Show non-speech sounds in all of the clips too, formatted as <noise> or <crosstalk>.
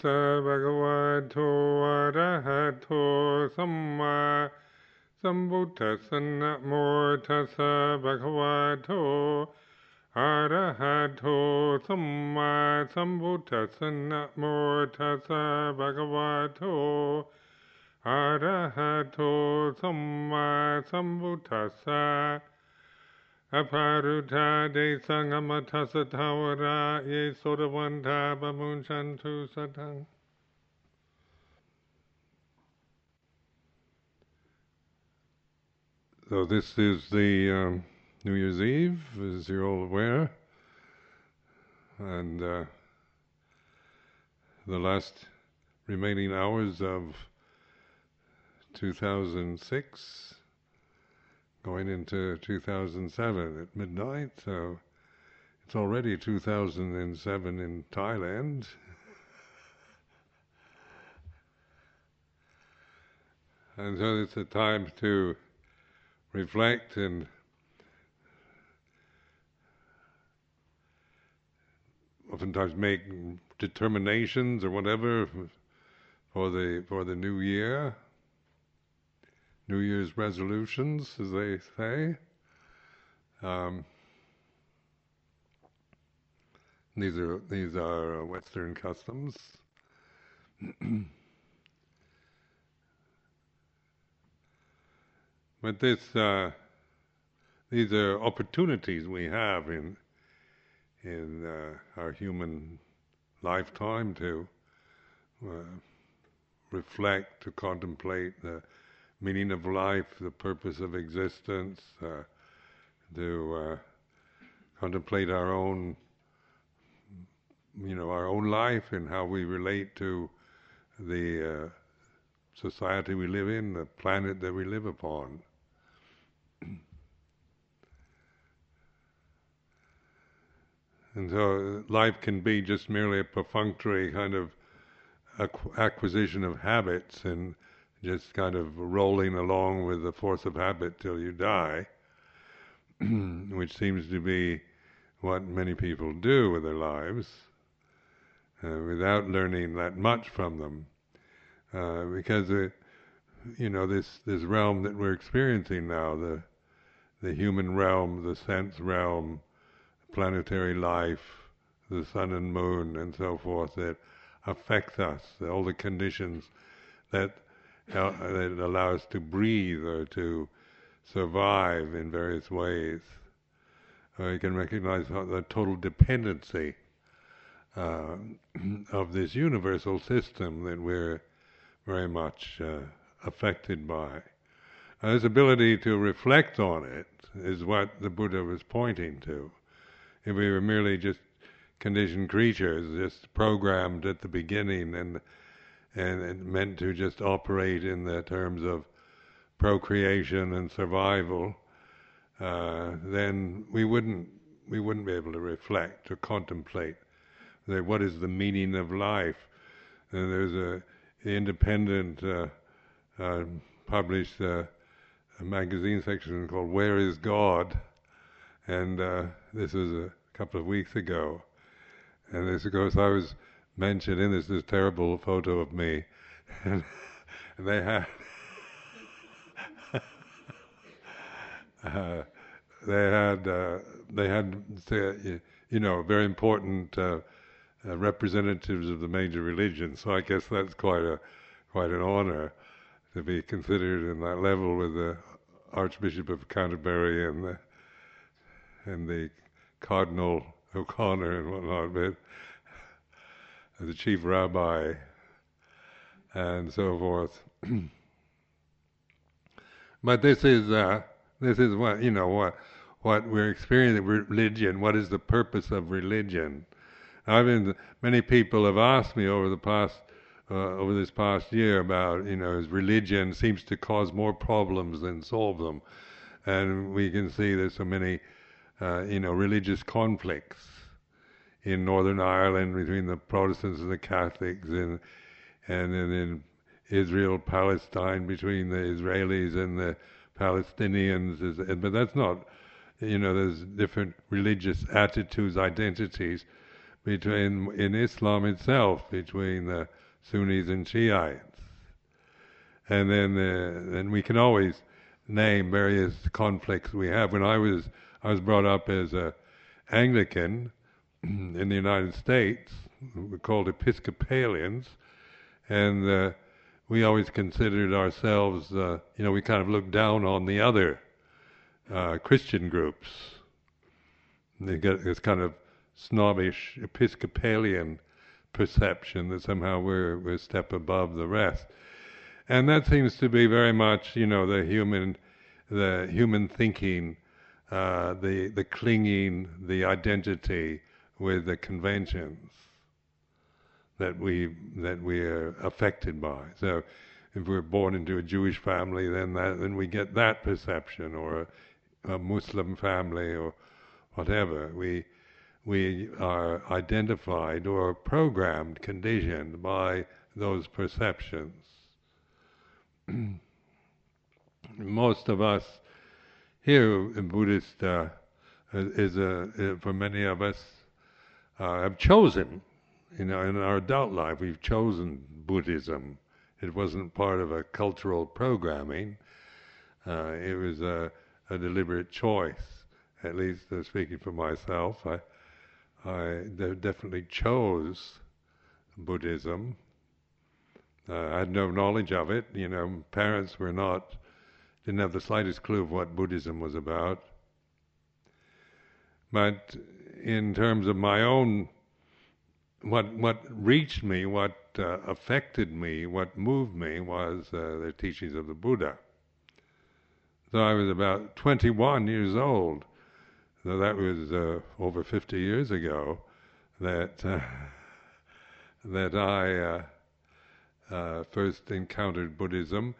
สะภะคะวะโตอะระหะโตสัมมาสัมพุทธัสสะนะโมตัสสะภะคะวะโตอะระหะโตสัมมาสัมพุทธัสสะนะโมตัสสะภะคะวะโตอะระหะโตสัมมาสัมพุทธัสสะ Aparuta de Ye Sodavanta Bamunchantu Satang. So this is the um, New Year's Eve, as you're all aware, and uh, the last remaining hours of 2006 going into 2007 at midnight, so it's already 2007 in Thailand. <laughs> and so it's a time to reflect and oftentimes make determinations or whatever for the for the new year. New Year's resolutions, as they say. Um, these are these are Western customs. <clears throat> but this uh, these are opportunities we have in in uh, our human lifetime to uh, reflect, to contemplate the meaning of life, the purpose of existence, uh, to uh, contemplate our own, you know, our own life and how we relate to the uh, society we live in, the planet that we live upon. <clears throat> and so life can be just merely a perfunctory kind of acquisition of habits and just kind of rolling along with the force of habit till you die, <clears throat> which seems to be what many people do with their lives, uh, without learning that much from them, uh, because it, you know this this realm that we're experiencing now, the the human realm, the sense realm, planetary life, the sun and moon, and so forth, that affects us, all the conditions that it allows us to breathe or to survive in various ways. Or you can recognize the total dependency uh, <clears throat> of this universal system that we're very much uh, affected by. Uh, this ability to reflect on it is what the Buddha was pointing to. If we were merely just conditioned creatures, just programmed at the beginning and and meant to just operate in the terms of procreation and survival, uh, then we wouldn't we wouldn't be able to reflect or contemplate that what is the meaning of life. And there's a independent uh, uh, published uh, magazine section called "Where Is God," and uh, this was a couple of weeks ago. And this, of I was mentioned in this, this terrible photo of me, and, and they had <laughs> uh, they had uh, they had you know very important uh, uh, representatives of the major religions. So I guess that's quite a quite an honor to be considered in that level with the Archbishop of Canterbury and the and the Cardinal O'Connor and whatnot. But the chief rabbi, and so forth. <clears throat> but this is uh, this is what you know what what we're experiencing religion. What is the purpose of religion? I've been many people have asked me over the past uh, over this past year about you know religion seems to cause more problems than solve them, and we can see there's so many uh, you know religious conflicts in Northern Ireland between the Protestants and the Catholics, and and then in Israel, Palestine between the Israelis and the Palestinians. But that's not, you know, there's different religious attitudes, identities, between in Islam itself between the Sunnis and Shiites, and then uh, we can always name various conflicts we have. When I was I was brought up as a Anglican <clears throat> in the United States, we're called Episcopalians, and uh, we always considered ourselves, uh, you know, we kind of looked down on the other uh, Christian groups. They get this kind of snobbish Episcopalian perception that somehow we're, we're a step above the rest. And that seems to be very much, you know, the human, the human thinking, uh, the the clinging, the identity with the conventions that we that we are affected by. So, if we're born into a Jewish family, then that then we get that perception, or a, a Muslim family, or whatever. We we are identified or programmed, conditioned by those perceptions. <clears throat> Most of us here in Buddhist uh, is a, for many of us uh, have chosen, you know, in our adult life we've chosen Buddhism. It wasn't part of a cultural programming. Uh, it was a, a, deliberate choice. At least, uh, speaking for myself, I I definitely chose Buddhism. Uh, I had no knowledge of it. You know, parents were not, didn't have the slightest clue of what Buddhism was about. But in terms of my own, what what reached me, what uh, affected me, what moved me was uh, the teachings of the Buddha. So I was about 21 years old so that was uh, over 50 years ago that uh, <laughs> that I uh, uh, first encountered Buddhism,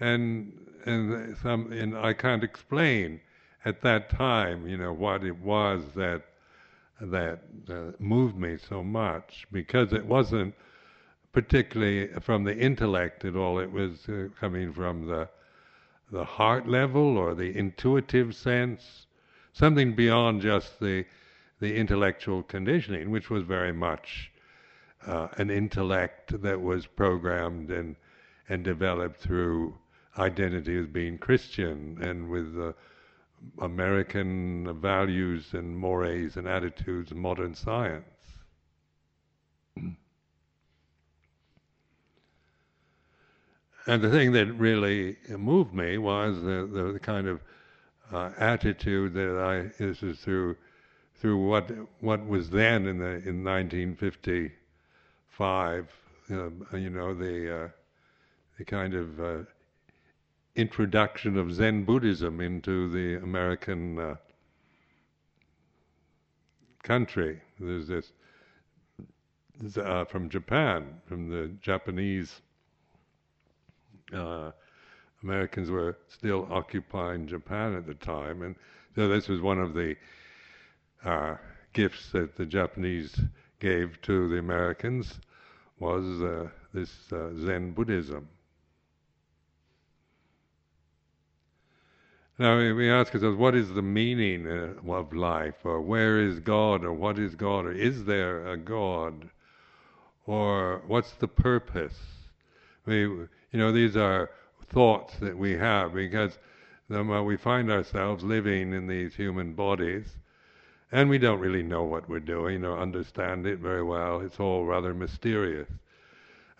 and and some and I can't explain at that time, you know, what it was that that uh, moved me so much because it wasn't particularly from the intellect at all. It was uh, coming from the the heart level or the intuitive sense something beyond just the the intellectual conditioning, which was very much uh, an intellect that was programmed and and developed through identity as being Christian and with uh, American values and mores and attitudes modern science. And the thing that really moved me was the, the, the kind of uh, attitude that I this is through through what what was then in the in 1955 uh, you know the uh, the kind of uh, introduction of Zen Buddhism into the American uh, country. There's this uh, from Japan, from the Japanese Americans were still occupying Japan at the time, and so this was one of the uh, gifts that the Japanese gave to the Americans was uh, this uh, Zen Buddhism. Now we ask ourselves, what is the meaning uh, of life, or where is God, or what is God, or is there a God, or what's the purpose? We, you know, these are thoughts that we have because uh, we find ourselves living in these human bodies and we don't really know what we're doing or understand it very well. It's all rather mysterious.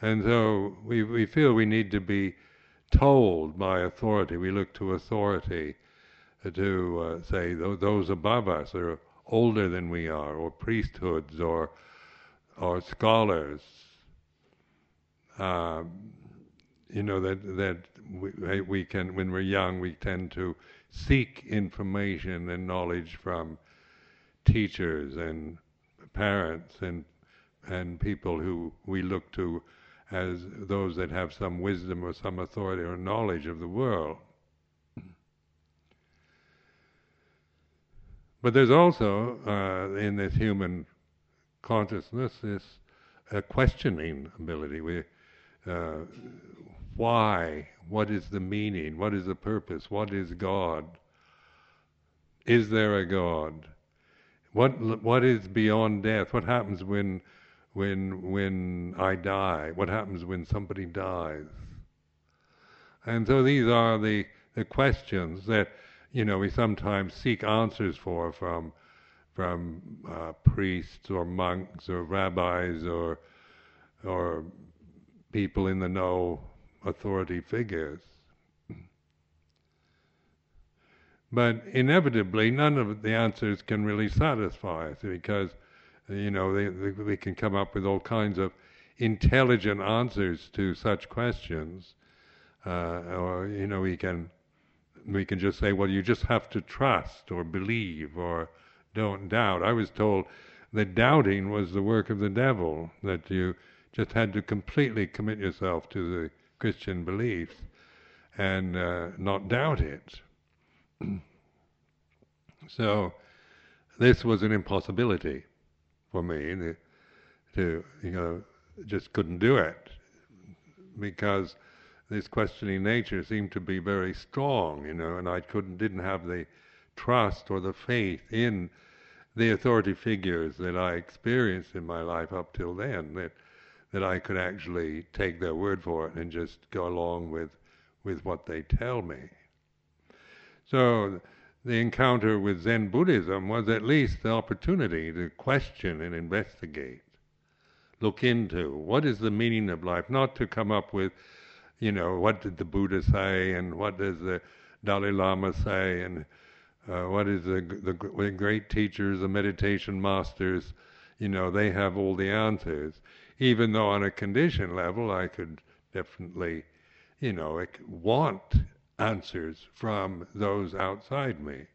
And so we, we feel we need to be told by authority. We look to authority to uh, say those above us are older than we are, or priesthoods, or or scholars. Um, you know that that we, we can when we're young we tend to seek information and knowledge from teachers and parents and and people who we look to as those that have some wisdom or some authority or knowledge of the world. But there's also uh, in this human consciousness this uh, questioning ability. We uh, why? What is the meaning? What is the purpose? What is God? Is there a God? what what is beyond death? What happens when when when I die? What happens when somebody dies? And so these are the the questions that you know we sometimes seek answers for from from uh, priests or monks or rabbis or or people in the know, authority figures. But inevitably, none of the answers can really satisfy us because, you know, they, they, we can come up with all kinds of intelligent answers to such questions, uh, or you know, we can we can just say, well, you just have to trust or believe or don't doubt. I was told that doubting was the work of the devil, that you just had to completely commit yourself to the Christian beliefs and uh, not doubt it. <clears throat> so this was an impossibility for me to, to, you know, just couldn't do it because this questioning nature seemed to be very strong, you know, and I couldn't, didn't have the trust or the faith in the authority figures that I experienced in my life up till then that that I could actually take their word for it and just go along with with what they tell me. So the encounter with Zen Buddhism was at least the opportunity to question and investigate, look into what is the meaning of life, not to come up with, you know, what did the Buddha say and what does the Dalai Lama say and uh, what is the, the, great teachers, the meditation masters, you know, they have all the answers. Even though on a condition level, I could definitely, you know, want answers from those outside me.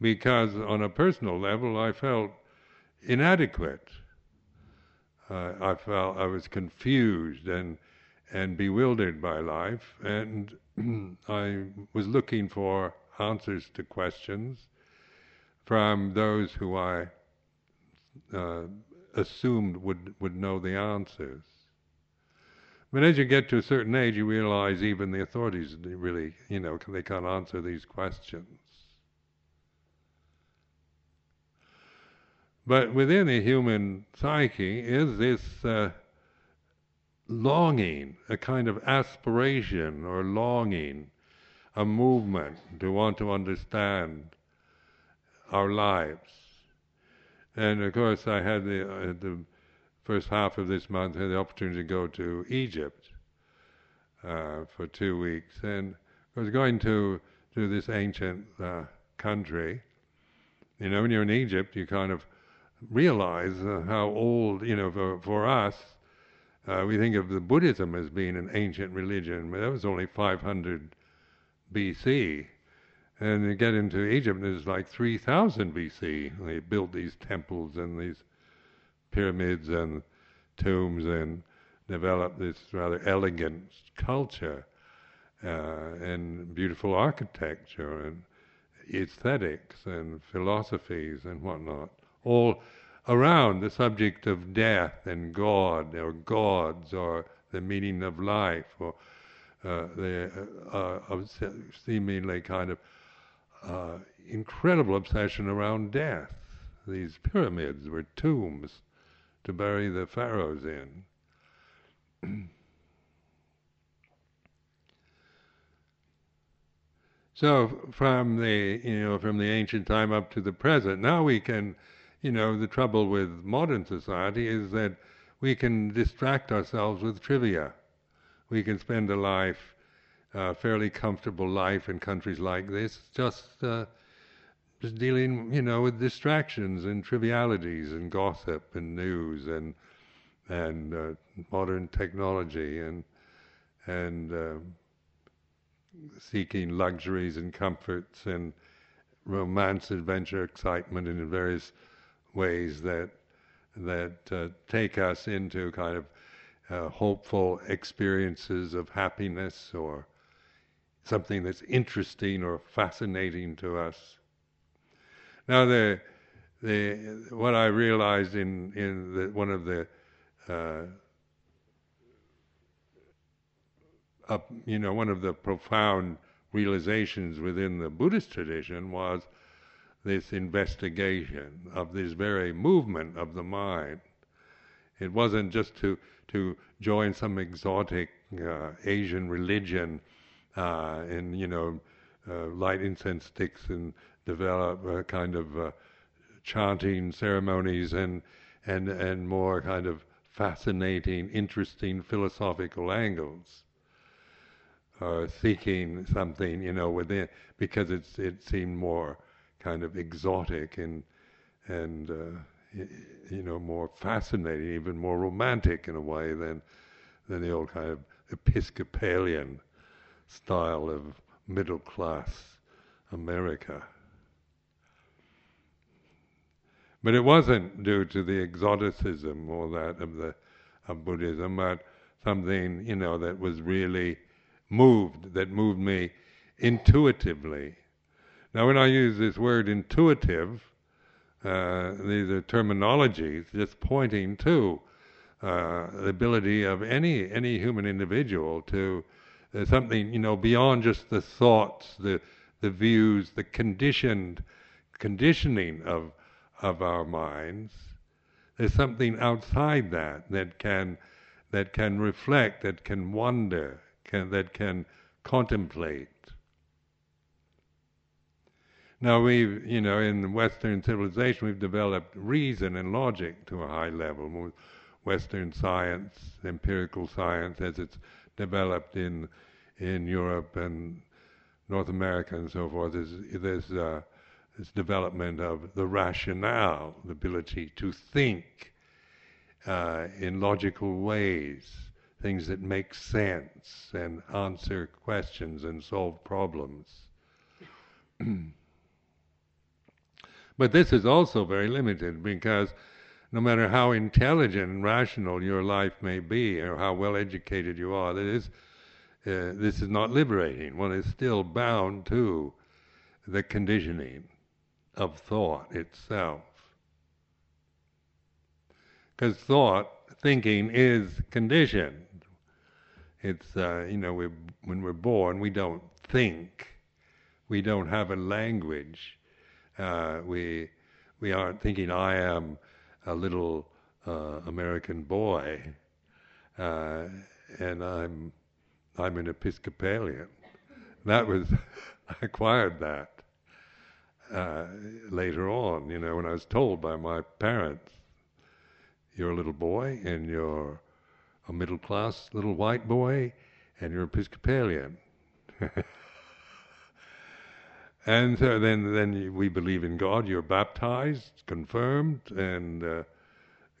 Because on a personal level, I felt inadequate. Uh, I felt I was confused and and bewildered by life, and <clears throat> I was looking for answers to questions from those who I uh, assumed would, would know the answers. But as you get to a certain age, you realize even the authorities really, you know, they can't answer these questions. But within the human psyche is this uh, longing, a kind of aspiration or longing a movement to want to understand our lives. And of course, I had the, uh, the first half of this month had the opportunity to go to Egypt uh, for two weeks, and I was going to to this ancient uh, country. You know, when you're in Egypt, you kind of realize uh, how old. You know, for for us, uh, we think of the Buddhism as being an ancient religion, but that was only 500 BC. And you get into Egypt, and it's like 3000 BC. They built these temples and these pyramids and tombs and developed this rather elegant culture uh, and beautiful architecture and aesthetics and philosophies and whatnot, all around the subject of death and God or gods or the meaning of life or uh, the uh, seemingly kind of uh, incredible obsession around death. These pyramids were tombs to bury the pharaohs in. <clears throat> so from the you know from the ancient time up to the present, now we can, you know, the trouble with modern society is that we can distract ourselves with trivia we can spend a life, a fairly comfortable life in countries like this, just uh, just dealing, you know, with distractions and trivialities and gossip and news and and uh, modern technology and and uh, seeking luxuries and comforts and romance, adventure, excitement in various ways that that uh, take us into kind of uh, hopeful experiences of happiness or something that's interesting or fascinating to us. Now, the the what I realized in in the, one of the uh, up, you know one of the profound realizations within the Buddhist tradition was this investigation of this very movement of the mind. It wasn't just to to join some exotic uh, Asian religion uh, and you know uh, light incense sticks and develop a kind of uh, chanting ceremonies and and and more kind of fascinating, interesting philosophical angles. Or seeking something, you know, within because it's it seemed more kind of exotic and and uh, you know more fascinating, even more romantic in a way than than the old kind of Episcopalian style of middle class America. But it wasn't due to the exoticism or that of the of Buddhism, but something you know that was really moved, that moved me intuitively. Now, when I use this word intuitive, uh, these are terminologies just pointing to uh, the ability of any any human individual to uh, something you know beyond just the thoughts, the the views, the conditioned conditioning of of our minds. There's something outside that that can that can reflect, that can wonder, can, that can contemplate. Now we've, you know, in Western civilization, we've developed reason and logic to a high level. Western science, empirical science, as it's developed in in Europe and North America and so forth, is there's uh, this development of the rationale, the ability to think uh, in logical ways, things that make sense and answer questions and solve problems. <clears throat> but this is also very limited because no matter how intelligent and rational your life may be or how well educated you are, uh, this is not liberating. One is still bound to the conditioning of thought itself. Because thought, thinking, is conditioned. It's, uh, you know, we when we're born, we don't think. We don't have a language. Uh, we, we aren't thinking, I am a little uh, American boy, uh, and I'm, I'm an Episcopalian. That was, <laughs> I acquired that uh, later on, you know, when I was told by my parents, you're a little boy and you're a middle class little white boy and you're Episcopalian. <laughs> and so then, then we believe in God. You're baptized, confirmed, and uh,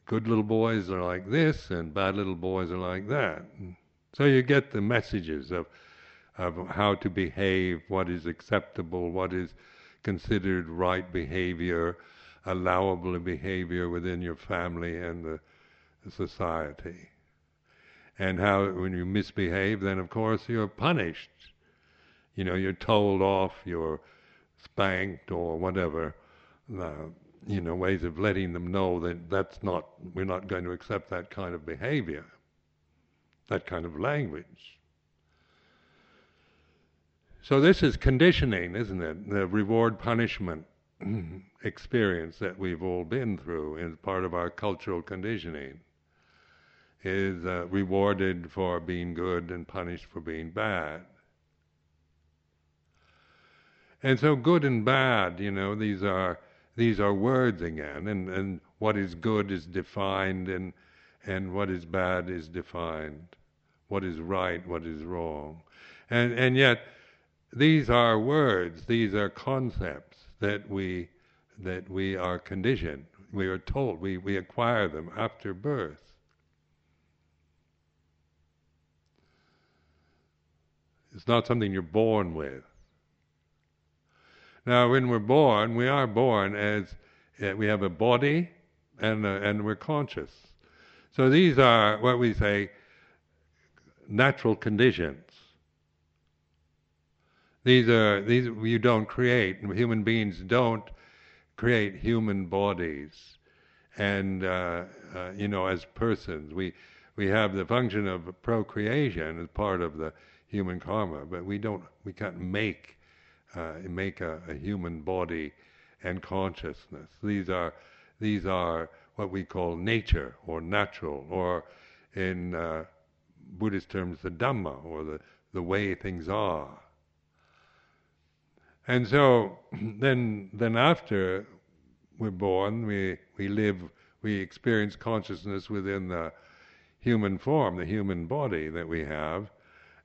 good little boys are like this, and bad little boys are like that. So you get the messages of of how to behave, what is acceptable, what is considered right behavior, allowable behavior within your family and the, society. And how, when you misbehave, then of course you're punished. You know, you're told off, you're spanked or whatever. Uh, you know, ways of letting them know that that's not, we're not going to accept that kind of behavior, that kind of language. So this is conditioning, isn't it? The reward punishment <clears throat> experience that we've all been through is part of our cultural conditioning. Is uh, rewarded for being good and punished for being bad. And so good and bad, you know, these are these are words again, and, and what is good is defined and and what is bad is defined. What is right, what is wrong. And and yet these are words, these are concepts that we that we are conditioned. We are told we, we acquire them after birth. It's not something you're born with. Now, when we're born, we are born as uh, we have a body and uh, and we're conscious. So these are what we say natural conditions. These are these you don't create. Human beings don't create human bodies, and uh, uh, you know, as persons, we we have the function of procreation as part of the human karma, but we don't we can't make uh, make a, a, human body and consciousness. These are these are what we call nature or natural, or in uh, Buddhist terms, the Dhamma or the the way things are. And so <clears throat> then then after we're born, we we live, we experience consciousness within the human form, the human body that we have,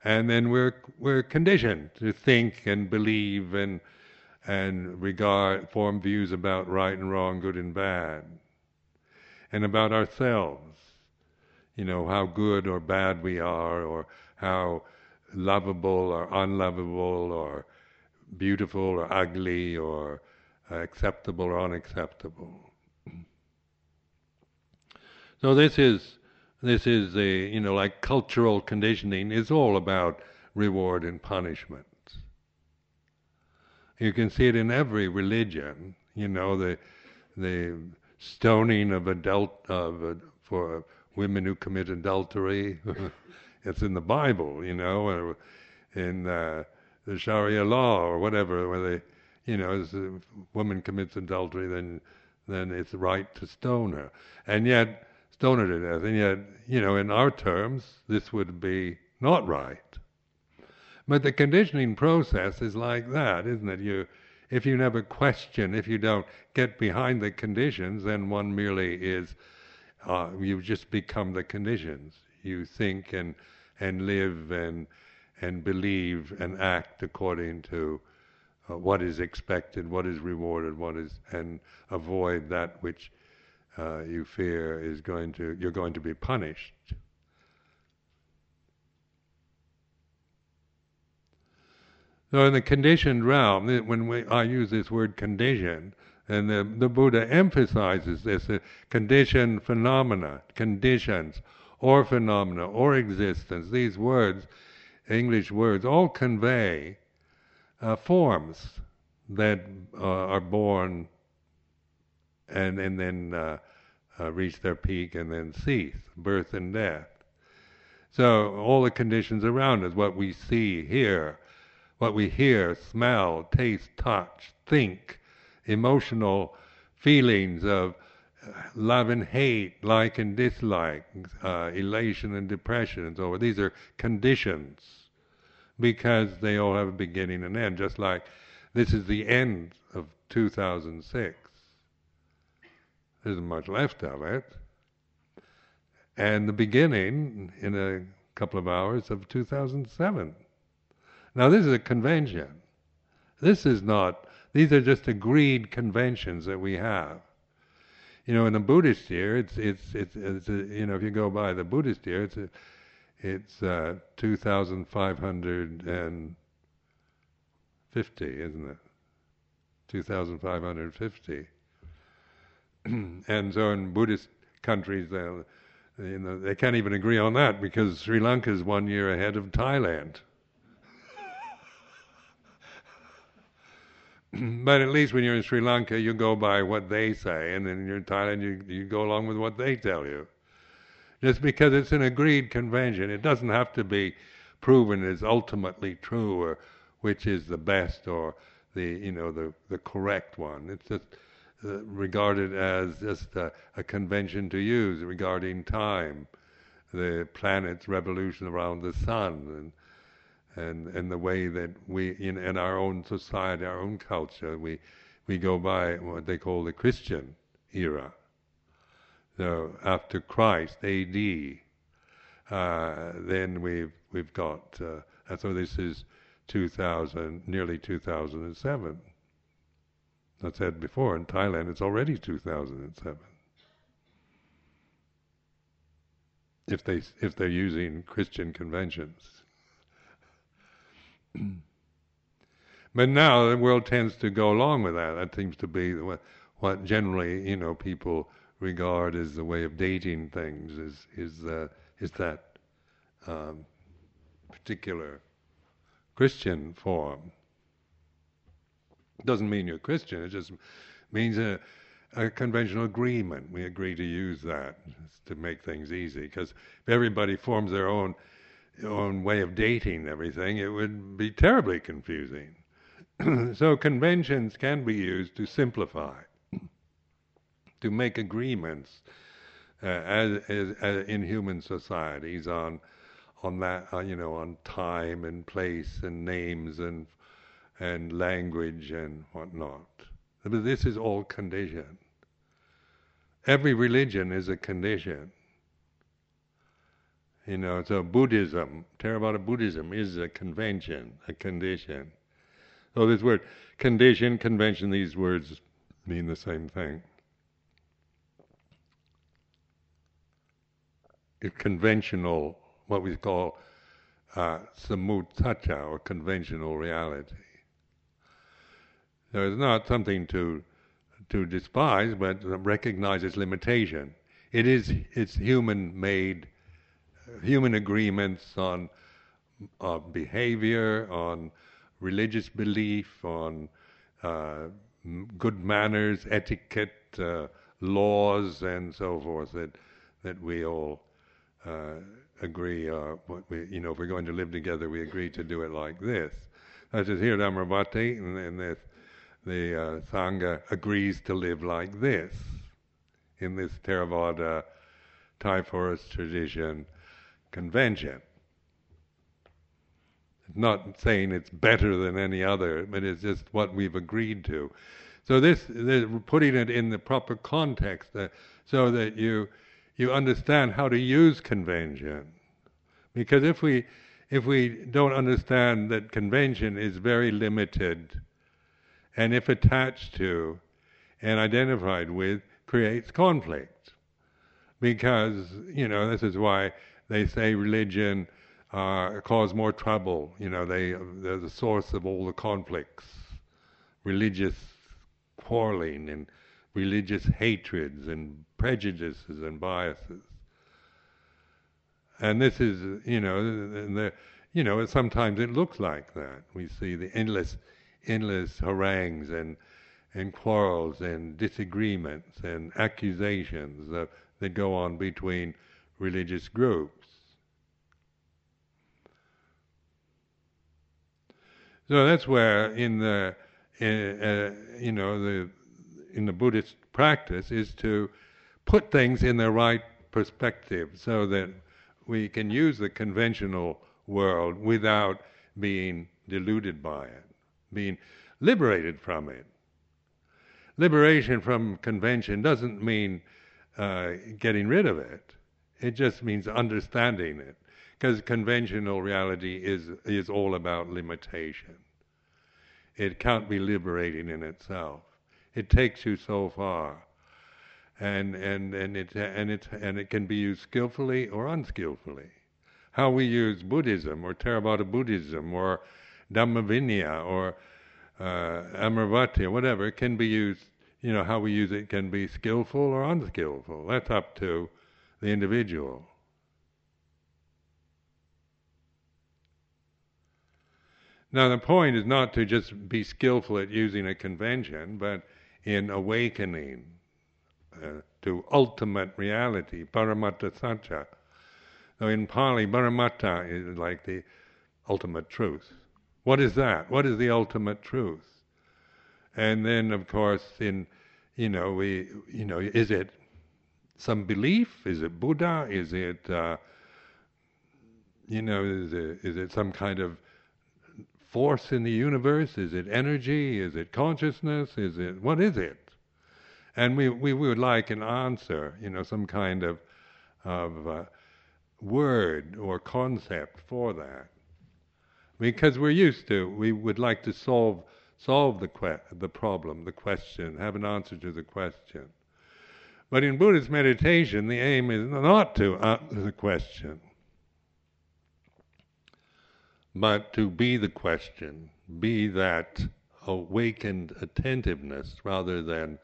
and then we're we're conditioned to think and believe and and regard form views about right and wrong, good and bad, and about ourselves. You know how good or bad we are, or how lovable or unlovable, or beautiful or ugly, or acceptable or unacceptable. <clears throat> So this is this is a you know like cultural conditioning is all about reward and punishment. You can see it in every religion. You know the the stoning of adult of uh, for women who commit adultery. <laughs> it's in the Bible, you know, or in uh, the Sharia law or whatever, where they you know, as a woman commits adultery, then then it's right to stone her. And yet, stone her to death. And yet, you know, in our terms, this would be not right. But the conditioning process is like that, isn't it? You, if you never question, if you don't get behind the conditions, then one merely is, uh, you just become the conditions. You think and and live and and believe and act according to uh, what is expected, what is rewarded, what is, and avoid that which uh, you fear is going to, you're going to be punished. So in the conditioned realm, when we, I use this word condition, and the, the Buddha emphasizes this, uh, conditioned phenomena, conditions, or phenomena, or existence, these words, English words, all convey uh, forms that uh, are born and and then uh, uh, reach their peak and then cease, birth and death. So all the conditions around us, what we see, hear, what we hear, smell, taste, touch, think, emotional feelings of love and hate, like and dislike, uh, elation and depression, and so on. These are conditions because they all have a beginning and end, just like this is the end of 2006. There isn't much left of it. And the beginning, in a couple of hours, of 2007. Now, this is a convention. This is not, these are just agreed conventions that we have. You know, in the Buddhist year, it's, it's, it's, it's a, you know, if you go by the Buddhist year, it's a, it's uh, 2,550, isn't it? 2,550. <clears throat> and so in Buddhist countries, they, you know, they can't even agree on that because Sri Lanka is one year ahead of Thailand. <clears throat> but at least when you're in Sri Lanka, you go by what they say, and then you're in Thailand, you, you go along with what they tell you. Just because it's an agreed convention, it doesn't have to be proven as ultimately true or which is the best or the you know the the correct one. It's just uh, regarded as just a, a, convention to use regarding time, the planet's revolution around the sun, and and and the way that we in, in our own society, our own culture, we we go by what they call the Christian era so after Christ, A.D., uh, then we've we've got, uh, so this is 2000, nearly 2007. I said before, in Thailand it's already 2007. If they if they're using Christian conventions. <clears throat> but now the world tends to go along with that. That seems to be what, what generally you know people regard as the way of dating things is is uh, is that um, particular Christian form. Doesn't mean you're Christian. It just means a, a conventional agreement. We agree to use that to make things easy. Because if everybody forms their own own way of dating everything, it would be terribly confusing. <clears throat> so conventions can be used to simplify, to make agreements uh, as, as, as, in human societies on on that uh, you know on time and place and names and and language and whatnot. But this is all conditioned. Every religion is a condition. You know, so Buddhism, Theravada Buddhism is a convention, a condition. So this word condition, convention, these words mean the same thing. It's conventional, what we call uh, or conventional reality. So it's not something to to despise, but recognize its limitation. It is it's human made human agreements on behavior, on religious belief, on uh, good manners, etiquette, uh, laws, and so forth that that we all uh, agree. Uh, we, you know, if we're going to live together, we agree to do it like this. That is here at Amaravati, and, and this, the uh, Sangha agrees to live like this in this Theravada Thai forest tradition convention. It's not saying it's better than any other, but it's just what we've agreed to. So this, this putting it in the proper context, uh, so that you you understand how to use convention. Because if we if we don't understand that convention is very limited, and if attached to and identified with, creates conflict. Because you know this is why they say religion uh, more trouble. You know, they they're the source of all the conflicts, religious quarreling and religious hatreds and prejudices and biases. And this is, you know, the, you know, sometimes it looks like that. We see the endless, endless harangues and and quarrels and disagreements and accusations that, that go on between religious groups. So that's where in the uh, you know the in the Buddhist practice is to put things in their right perspective so that we can use the conventional world without being deluded by it, being liberated from it. Liberation from convention doesn't mean uh, getting rid of it. It just means understanding it. Because conventional reality is, is all about limitation. It can't be liberating in itself. It takes you so far. And, and, and, it, and, it, and it can be used skillfully or unskillfully. How we use Buddhism or Theravada Buddhism or Dhammavinaya or uh, Amaravati or whatever can be used, you know, how we use it can be skillful or unskillful. That's up to the individual. Now, the point is not to just be skillful at using a convention, but in awakening uh, to ultimate reality, paramattha satya. Now, in Pali, paramattha is like the ultimate truth. What is that? What is the ultimate truth? And then, of course, in you know, we you know, is it some belief? Is it Buddha? Is it uh, you know, is it, is it some kind of force in the universe? Is it energy? Is it consciousness? Is it what is it? And we we would like an answer, you know, some kind of of uh, word or concept for that, because we're used to. We would like to solve solve the que- the problem, the question, have an answer to the question. But in Buddhist meditation, the aim is not to answer the question, but to be the question, be that awakened attentiveness rather than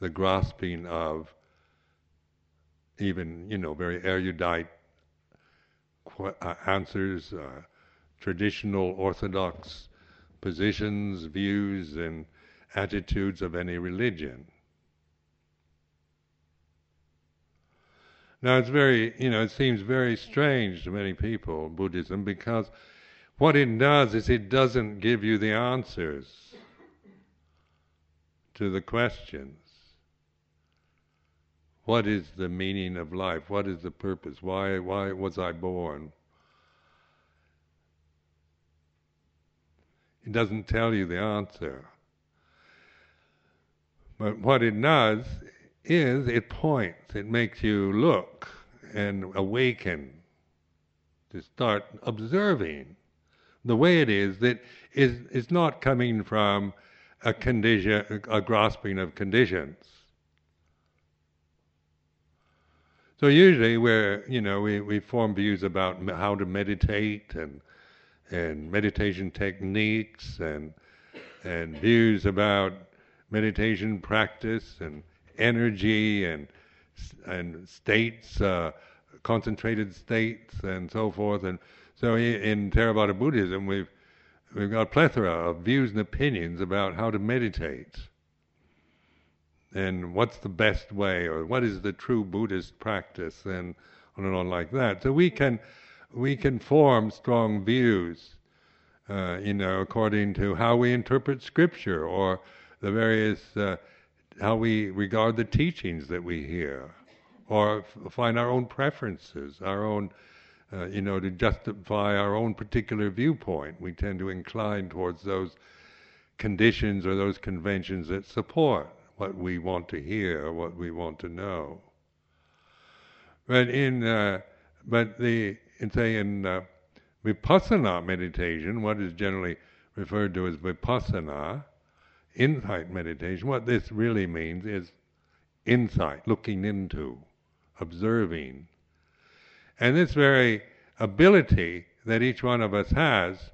the grasping of even, you know, very erudite qu- uh, answers, uh, traditional orthodox positions, views, and attitudes of any religion. Now it's very, you know, it seems very strange to many people, Buddhism, because what it does is it doesn't give you the answers to the questions. What is the meaning of life? What is the purpose? Why, why was I born? It doesn't tell you the answer. But what it does is it points, it makes you look and awaken to start observing the way it is that is is not coming from a condition a grasping of conditions. So usually we're you know we, we form views about how to meditate and and meditation techniques and and views about meditation practice and energy and and states, uh, concentrated states, and so forth. And so, in Theravada Buddhism, we've we've got a plethora of views and opinions about how to meditate, and what's the best way, or what is the true Buddhist practice, and on and on like that. So we can we can form strong views, uh, you know, according to how we interpret scripture or the various uh, how we regard the teachings that we hear, or f- find our own preferences, our own, uh, you know, to justify our own particular viewpoint. We tend to incline towards those conditions or those conventions that support what we want to hear or what we want to know. But in, uh, but the, in say in uh, vipassana meditation, what is generally referred to as vipassana, insight meditation, what this really means is insight, looking into, observing. And this very ability that each one of us has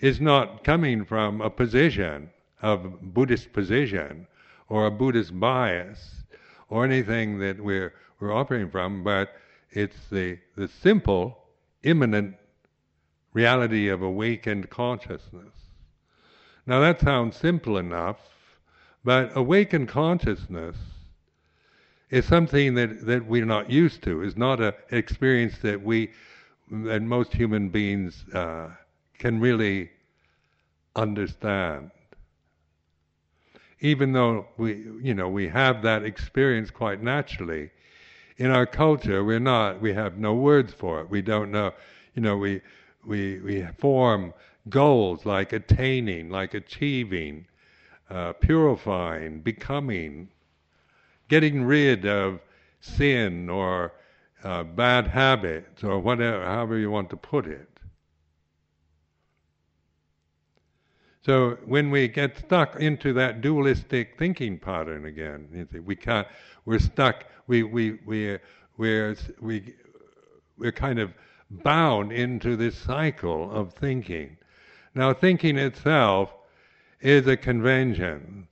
is not coming from a position of Buddhist position or a Buddhist bias or anything that we're we're operating from, but it's the the simple, immanent reality of awakened consciousness. Now that sounds simple enough, but awakened consciousness is something that, that we're not used to, is not an experience that we, that most human beings uh, can really understand. Even though we, you know, we have that experience quite naturally, in our culture we're not, we have no words for it. We don't know, you know, we, we, we form goals like attaining, like achieving, uh, purifying, becoming, getting rid of sin or uh, bad habits or whatever, however you want to put it. So when we get stuck into that dualistic thinking pattern again, we can't. We're stuck. We we we we're we we're kind of bound into this cycle of thinking. Now, thinking itself is a convention,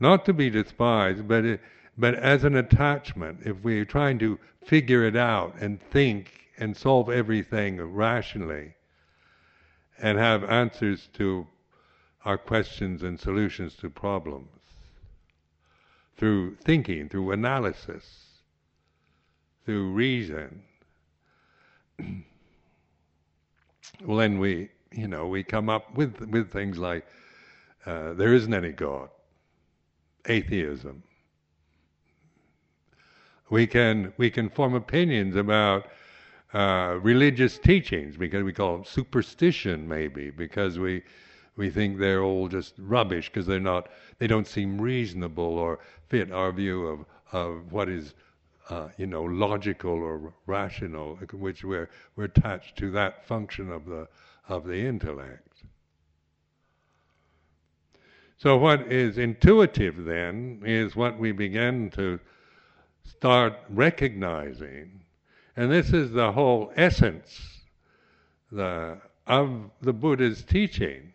not to be despised, but it, but as an attachment. If we're trying to figure it out and think and solve everything rationally, and have answers to our questions and solutions to problems through thinking, through analysis, through reason. <clears throat> well, then we you know, we come up with with things like uh, there isn't any God, atheism. We can we can form opinions about uh, religious teachings because we call them superstition, maybe because we we think they're all just rubbish because they're not they don't seem reasonable or fit our view of of what is uh, you know logical or rational, which we're we're attached to that function of the of the intellect. So, what is intuitive then is what we begin to start recognizing. And this is the whole essence the, of the Buddha's teaching.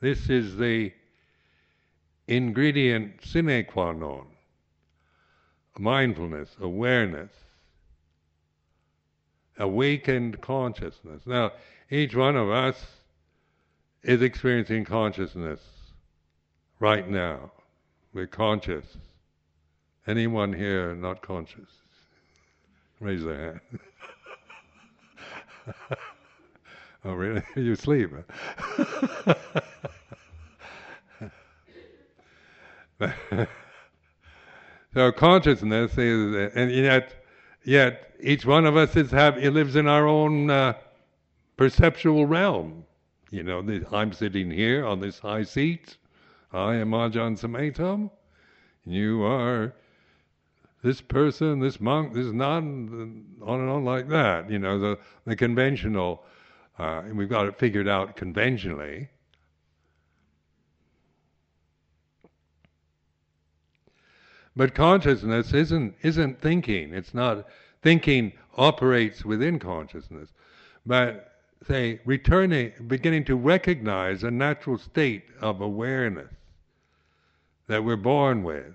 This is the ingredient sine qua non mindfulness, awareness, awakened consciousness. Now, each one of us is experiencing consciousness right now. We're conscious. Anyone here not conscious? Raise their hand. <laughs> oh, really? <laughs> you sleep? <laughs> so consciousness is, and yet, yet each one of us is have lives in our own uh, perceptual realm. You know, I'm sitting here on this high seat. I am Ajahn Sumedho. You are this person, this monk, this nun, on and on like that. You know, the the conventional. Uh, we've got it figured out conventionally. But consciousness isn't isn't thinking. It's not thinking operates within consciousness, but say returning, beginning to recognize a natural state of awareness that we're born with,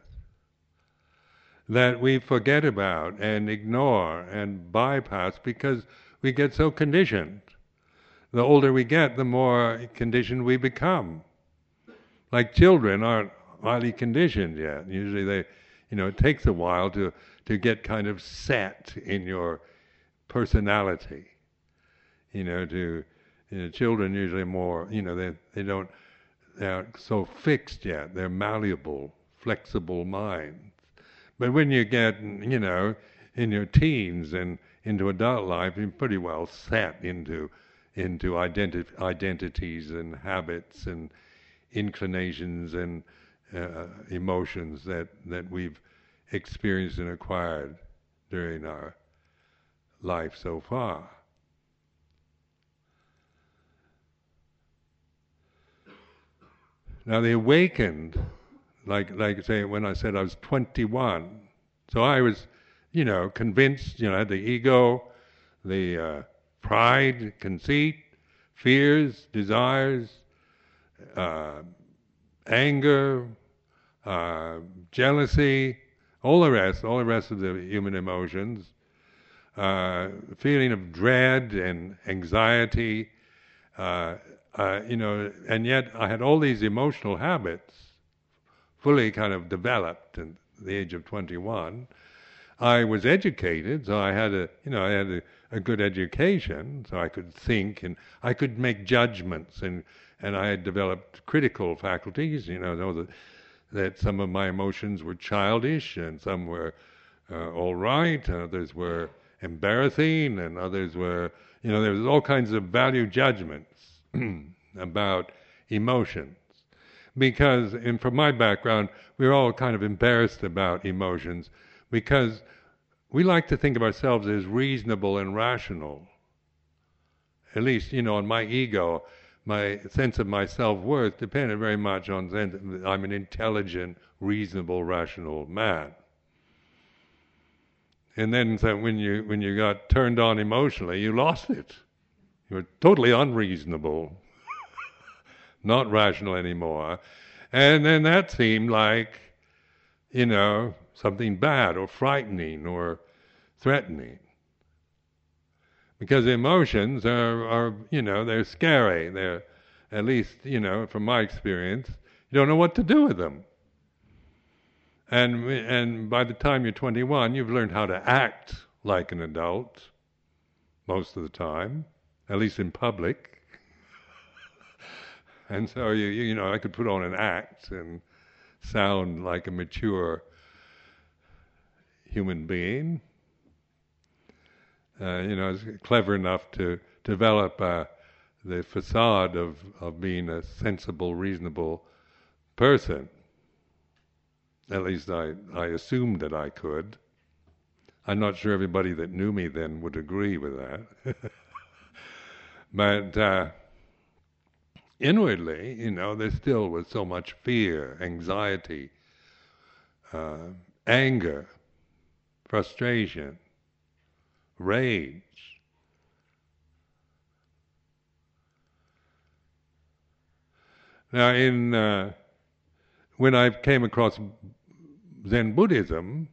that we forget about and ignore and bypass because we get so conditioned. The older we get, the more conditioned we become. Like children aren't highly conditioned yet. Usually they you know, it takes a while to, to get kind of set in your personality. You know, to you know, children usually more, you know, they they don't they're so fixed yet. They're malleable, flexible minds. But when you get, you know, in your teens and into adult life, you're pretty well set into into identi- identities and habits and inclinations and uh, emotions that, that we've experienced and acquired during our life so far. Now the awakened, like like say when I said I was 21, so I was, you know, convinced, you know, the ego, the uh, pride, conceit, fears, desires, uh, anger, uh, jealousy, all the rest, all the rest of the human emotions, uh, feeling of dread and anxiety, uh, uh, you know, and yet I had all these emotional habits fully kind of developed at the age of 21. I was educated, so I had a, you know, I had a, a good education, so I could think and I could make judgments, and and I had developed critical faculties, you know, know that that some of my emotions were childish and some were uh, all right, and others were embarrassing, and others were, you know, there was all kinds of value judgments <clears throat> about emotions. Because, and from my background, we we're all kind of embarrassed about emotions because we like to think of ourselves as reasonable and rational. At least, you know, in my ego, my sense of my self worth depended very much on sense I'm an intelligent, reasonable, rational man. And then so when you when you got turned on emotionally, you lost it. You were totally unreasonable, not rational anymore. And then that seemed like, you know, something bad or frightening or threatening because emotions are, are, you know, they're scary. They're, at least, you know, from my experience, you don't know what to do with them. And, and by the time you're 21, you've learned how to act like an adult most of the time, at least in public. And so, you, you know, I could put on an act and sound like a mature human being uh, you know, is clever enough to develop uh, the facade of, of being a sensible, reasonable person. At least I, I assumed that I could. I'm not sure everybody that knew me then would agree with that. <laughs> but uh, inwardly, you know, there still was so much fear, anxiety, uh, anger, frustration, rage. Now, in uh, when I came across Zen Buddhism,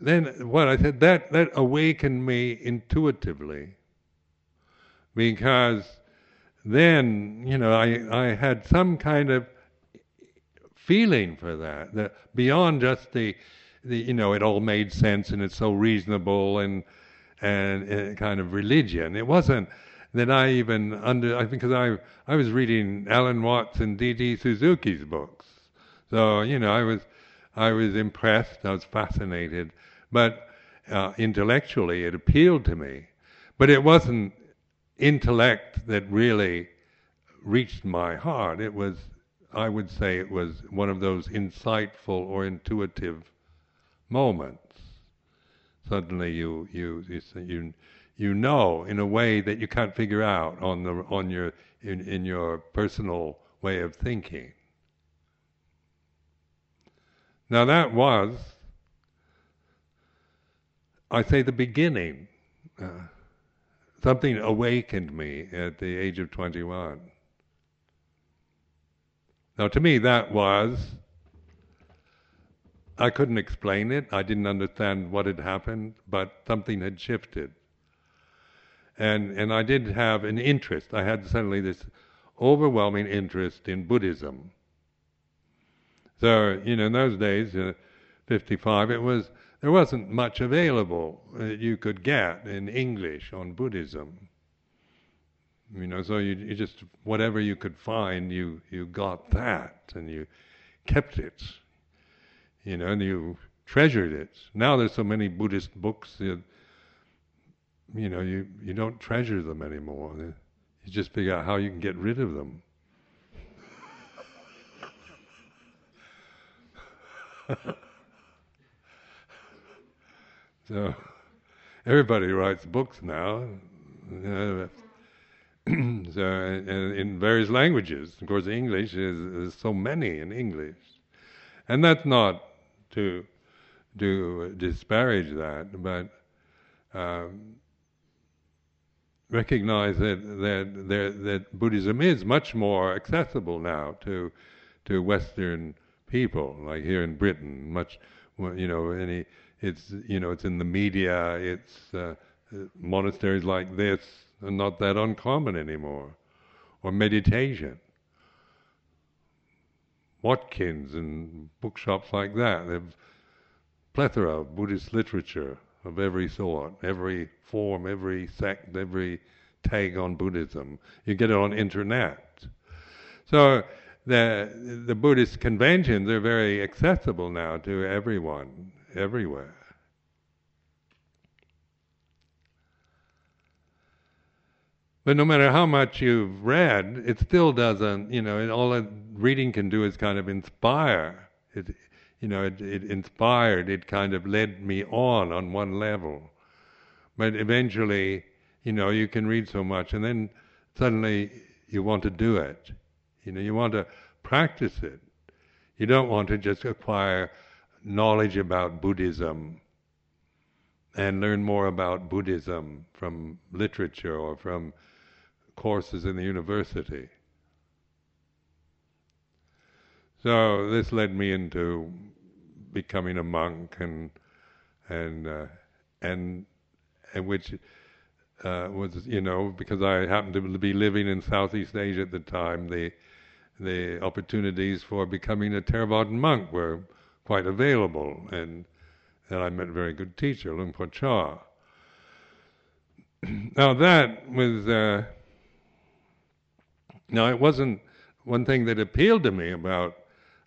then what I said that that awakened me intuitively, because then you know I I had some kind of feeling for that that beyond just the the, you know, it all made sense and it's so reasonable and and, and kind of religion. It wasn't that I even under because I I was reading Alan Watts and D.T. Suzuki's books, so you know I was I was impressed, I was fascinated, but uh, intellectually it appealed to me, but it wasn't intellect that really reached my heart. It was I would say it was one of those insightful or intuitive moments. Suddenly you you you you, you know in a way that you can't figure out on the on your in, in your personal way of thinking. Now that was, I say, the beginning. Uh, something awakened me at the age of 21. Now, to me, that was, I couldn't explain it. I didn't understand what had happened, but something had shifted. And, and I did have an interest. I had suddenly this overwhelming interest in Buddhism. So, you know, in those days, uh, 55, it was, there wasn't much available that you could get in English on Buddhism. You know, so you, you just whatever you could find, you you got that, and you kept it. You know, and you treasured it. Now there's so many Buddhist books. You, you know, you you don't treasure them anymore. You just figure out how you can get rid of them. <laughs> so everybody writes books now. <clears throat> So in various languages. Of course, English is, so many in English, and that's not to to disparage that, but um, recognize that that there, that Buddhism is much more accessible now to to Western people, like here in Britain. Much, you know, any it's you know it's in the media. It's uh, monasteries like this are not that uncommon anymore. Or meditation. Watkins and bookshops like that. There's plethora of Buddhist literature of every sort, every form, every sect, every tag on Buddhism. You get it on internet. So the the Buddhist conventions are very accessible now to everyone, everywhere. But no matter how much you've read, it still doesn't, you know, all reading can do is kind of inspire. It, you know, it, it inspired, it kind of led me on on one level. But eventually, you know, you can read so much and then suddenly you want to do it. You know, you want to practice it. You don't want to just acquire knowledge about Buddhism and learn more about Buddhism from literature or from courses in the university. So this led me into becoming a monk, and and uh, and and which uh, was you know because I happened to be living in Southeast Asia at the time, the the opportunities for becoming a Theravadan monk were quite available, and and I met a very good teacher, Luang Por Chah. <clears throat> now that was. Uh, now, it wasn't one thing that appealed to me about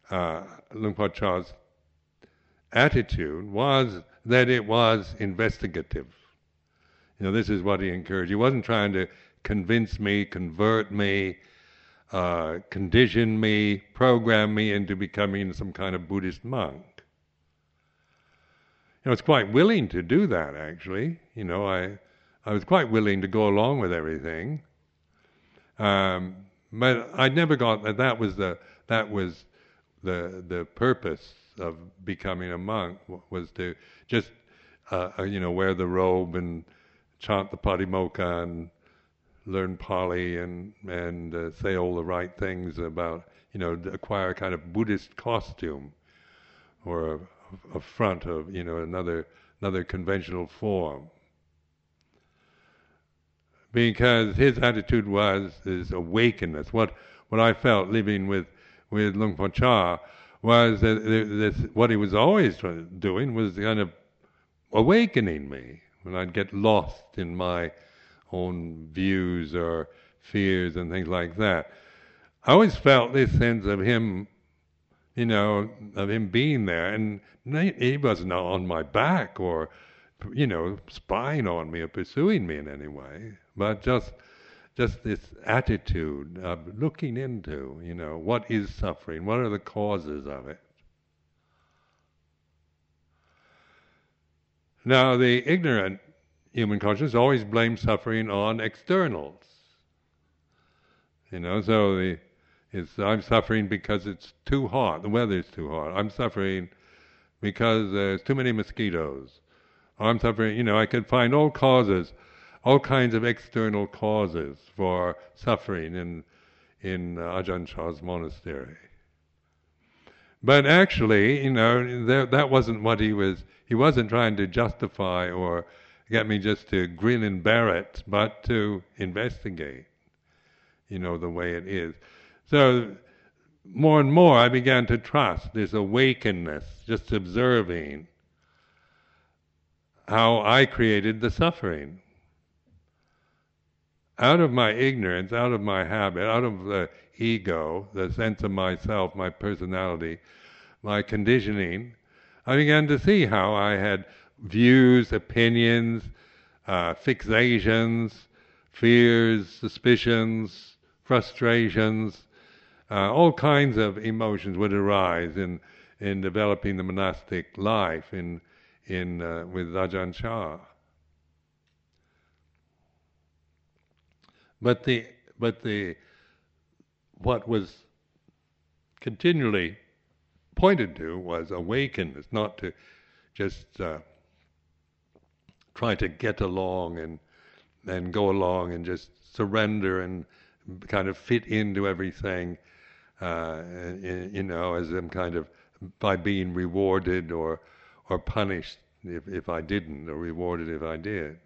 uh, Luang Por Chah's attitude was that it was investigative. You know, this is what he encouraged. He wasn't trying to convince me, convert me, uh, condition me, program me into becoming some kind of Buddhist monk. You know, I was quite willing to do that, actually. You know, I, I was quite willing to go along with everything. Um, but I never got that. That was the that was the the purpose of becoming a monk was to just uh, uh, you know wear the robe and chant the Patimokkha and learn Pali and and uh, say all the right things about you know acquire a kind of Buddhist costume or a, a front of you know another another conventional form because his attitude was this awakeness. What what I felt living with with Luang Por Chah was that this, what he was always doing was kind of awakening me when I'd get lost in my own views or fears and things like that. I always felt this sense of him, you know, of him being there, and he wasn't on my back or, you know, spying on me or pursuing me in any way, but just just this attitude of looking into, you know, what is suffering, what are the causes of it. Now, the ignorant human consciousness always blames suffering on externals. You know, so the it's I'm suffering because it's too hot, the weather's too hot. I'm suffering because there's too many mosquitoes. I'm suffering, you know, I could find all causes all kinds of external causes for suffering in in Ajahn Chah's monastery. But actually, you know, that, that wasn't what he was. He wasn't trying to justify or get me just to grin and bear it, but to investigate, you know, the way it is. So more and more I began to trust this awakeness, just observing how I created the suffering out of my ignorance, out of my habit, out of the ego, the sense of myself, my personality, my conditioning, I began to see how I had views, opinions, uh, fixations, fears, suspicions, frustrations, uh, all kinds of emotions would arise in in developing the monastic life in in uh, with Ajahn Chah. But the but the what was continually pointed to was awakeness, not to just uh, try to get along and and go along and just surrender and kind of fit into everything, uh, you know, as some kind of by being rewarded or or punished if if I didn't, or rewarded if I did.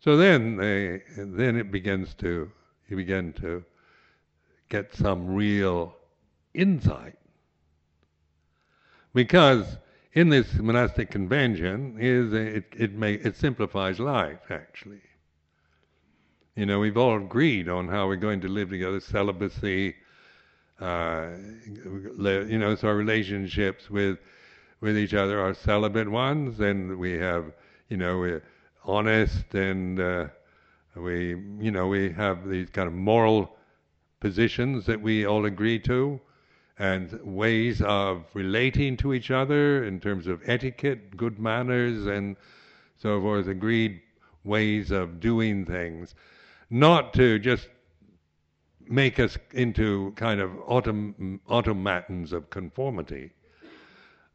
So then they, then it begins to, you begin to get some real insight. Because in this monastic convention is it it it simplifies life actually. You know, we've all agreed on how we're going to live together, celibacy, uh, you know, so our relationships with with each other are celibate ones, and we have, you know, we're honest and uh, we, you know, we have these kind of moral positions that we all agree to and ways of relating to each other in terms of etiquette, good manners, and so forth, agreed ways of doing things, not to just make us into kind of autom- automatons of conformity,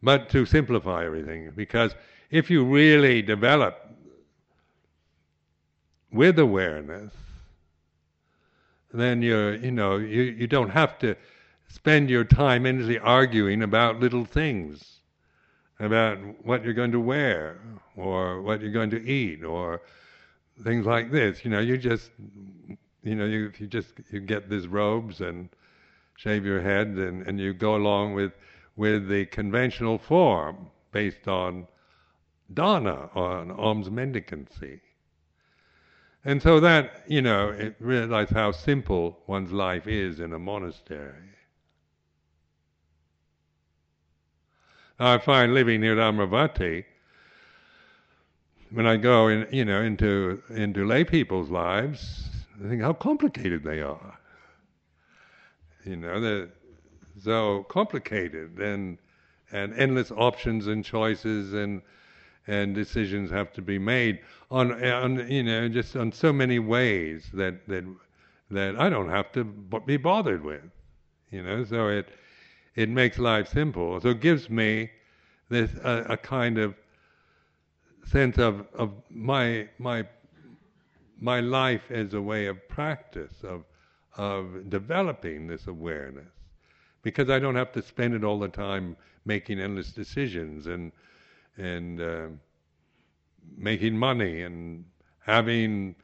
but to simplify everything. Because if you really develop with awareness, then you're, you know, you, you don't have to spend your time endlessly arguing about little things, about what you're going to wear, or what you're going to eat, or things like this. You know, you just, you know, you, you just you get these robes and shave your head, and, and you go along with with the conventional form based on dana, on alms mendicancy. And so that, you know, it realize how simple one's life is in a monastery. Now I find living near Amaravati, when I go in, you know, into into lay people's lives, I think how complicated they are. You know, they're so complicated and and endless options and choices and and decisions have to be made on, on you know just on so many ways that that that I don't have to be bothered with, you know. So it it makes life simple. So it gives me this a, a kind of sense of of my my my life as a way of practice of of developing this awareness because I don't have to spend it all the time making endless decisions and and uh, making money and having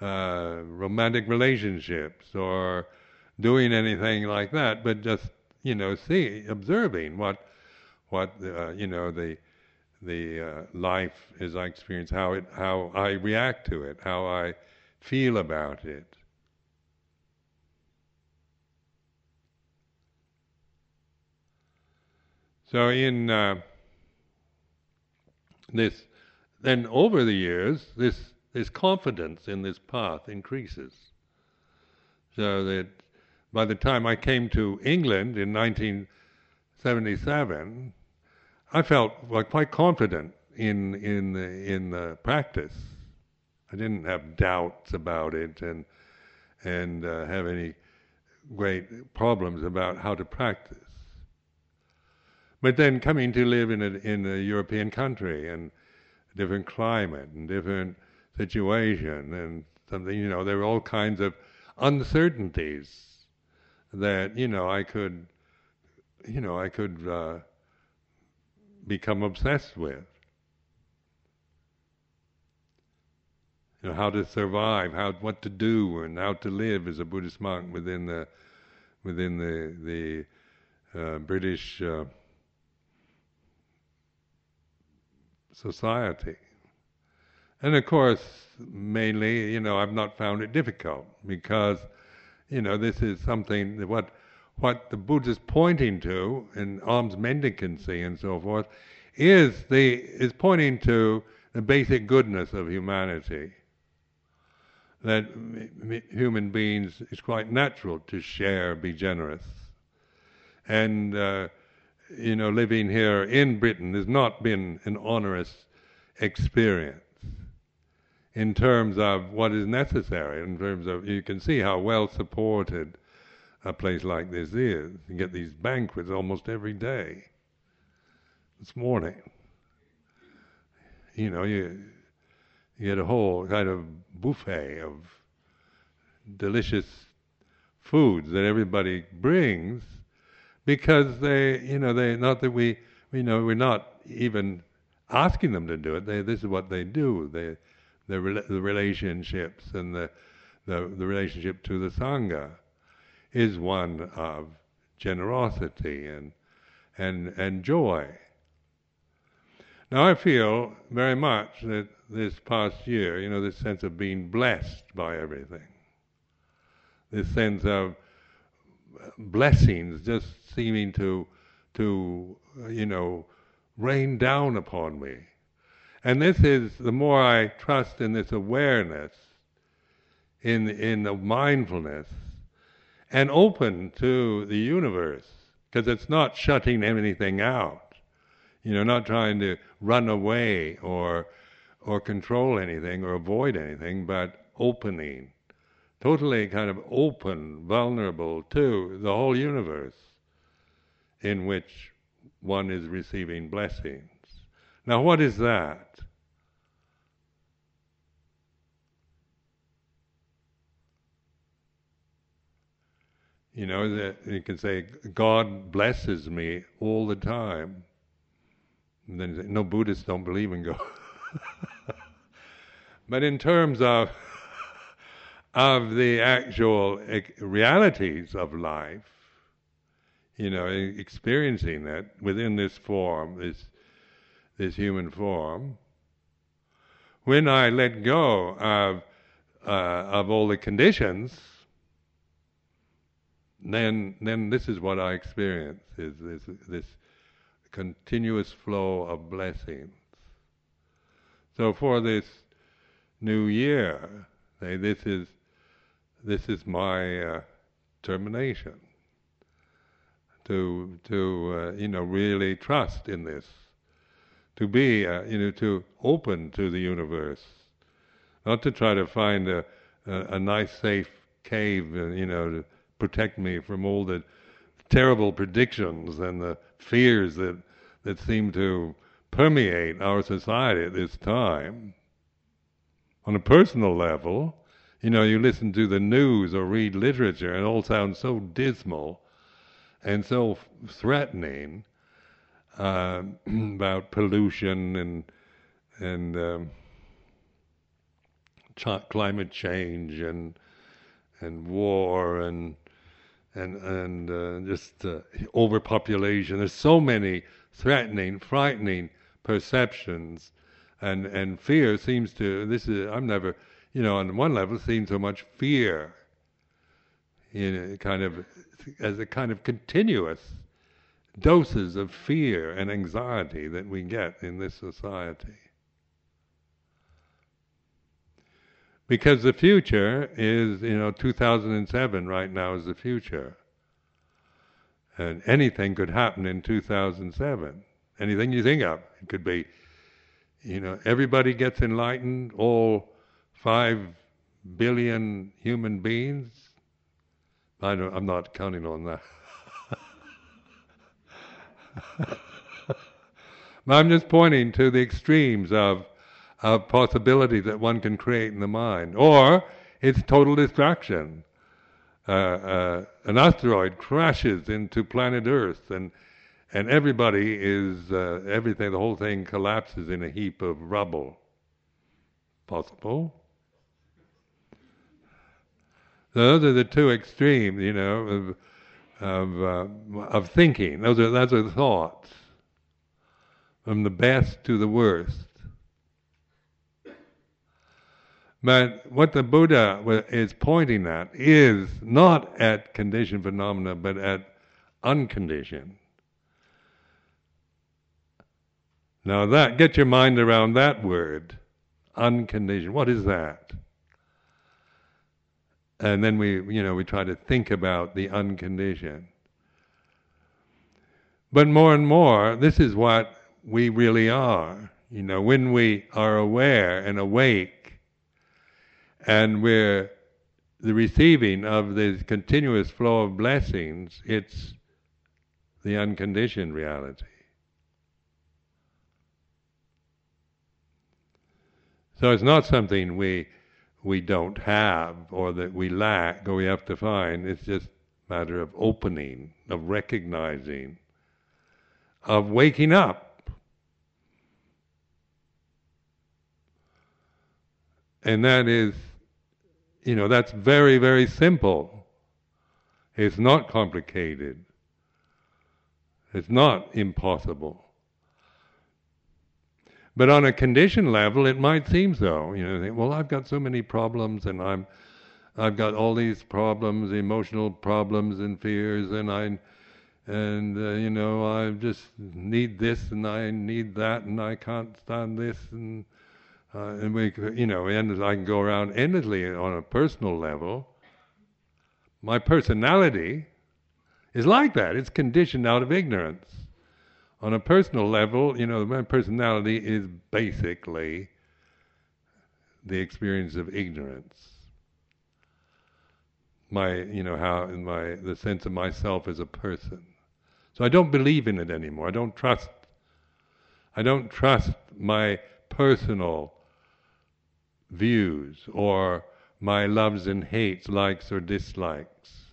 uh, romantic relationships or doing anything like that, but just you know, see, observing what what uh, you know the the uh, life as I experience, how it, how I react to it, how I feel about it. So in uh, this, then over the years, this this confidence in this path increases. So that by the time I came to England in 1977, I felt like quite confident in in the, in the practice. I didn't have doubts about it and and uh, have any great problems about how to practice. But then coming to live in a in a European country and different climate and different situation and something, you know, there were all kinds of uncertainties that you know I could, you know, I could. Uh, become obsessed with. You know, how to survive, how what to do, and how to live as a Buddhist monk within the within the the uh, British uh, society. And of course, mainly, you know, I've not found it difficult because, you know, this is something that what what the Buddha is pointing to in alms mendicancy and so forth is the is pointing to the basic goodness of humanity. That human beings it's quite natural to share, be generous, and uh, you know living here in Britain has not been an onerous experience in terms of what is necessary. In terms of you can see how well supported a place like this is. You get these banquets almost every day. This morning, you know, you, you get a whole kind of buffet of delicious foods that everybody brings because they, you know, they not that we, you know, we're not even asking them to do it. They, this is what they do. They, the, the relationships and the, the, the relationship to the sangha is one of generosity and and and joy. Now I feel very much that this past year, you know, this sense of being blessed by everything, this sense of blessings just seeming to to you know rain down upon me. And this is the more I trust in this awareness, in in the mindfulness, and open to the universe because it's not shutting anything out. You know, not trying to run away or or control anything or avoid anything, but opening, totally kind of open, vulnerable to the whole universe in which one is receiving blessings. Now, what is that? You know, that you can say, God blesses me all the time. And then you say, no, Buddhists don't believe in God. <laughs> but in terms of <laughs> of the actual realities of life, you know, experiencing that within this form, this this human form. When I let go of uh, of all the conditions then then this is what I experience is this this continuous flow of blessings. So for this new year, say this is this is my uh, termination. To to uh, you know really trust in this, to be uh, you know to open to the universe, not to try to find a a, a nice safe cave uh, you know. Protect me from all the terrible predictions and the fears that that seem to permeate our society at this time. On a personal level, you know, you listen to the news or read literature, and it all sounds so dismal and so threatening uh, <clears throat> about pollution and and um, ch- climate change and and war and and and uh, just uh, overpopulation. There's so many threatening, frightening perceptions, and and fear seems to this is I'm never you know on one level seen so much fear in a kind of as a kind of continuous doses of fear and anxiety that we get in this society. Because the future is, you know, 2007 right now is the future. And anything could happen in 2007. Anything you think of. It could be, you know, everybody gets enlightened, all five billion human beings. I don't, I'm not counting on that. <laughs> I'm just pointing to the extremes of of possibility that one can create in the mind, or it's total destruction. Uh, uh, an asteroid crashes into planet Earth, and and everybody is uh, everything. The whole thing collapses in a heap of rubble. Possible. Those are the two extremes, you know, of of, uh, of thinking. Those are those are thoughts, from the best to the worst. But what the Buddha is pointing at is not at conditioned phenomena, but at unconditioned. Now that get your mind around that word, unconditioned. What is that? And then we, you know, we try to think about the unconditioned. But more and more, this is what we really are. You know, when we are aware and awake and we're the receiving of this continuous flow of blessings, it's the unconditioned reality. So it's not something we we don't have or that we lack or we have to find. It's just a matter of opening, of recognizing, of waking up. And that is you know, that's very, very simple. It's not complicated. It's not impossible. But on a condition level, it might seem so. You know, think, well, I've got so many problems, and I'm, I've got all these problems, emotional problems and fears, and I, and uh, you know, I just need this, and I need that, and I can't stand this, and uh, and we, you know, and I can go around endlessly on a personal level. My personality is like that. It's conditioned out of ignorance. On a personal level, you know, my personality is basically the experience of ignorance. My, you know, how my the sense of myself as a person. So I don't believe in it anymore. I don't trust. I don't trust my personal views or my loves and hates, likes or dislikes.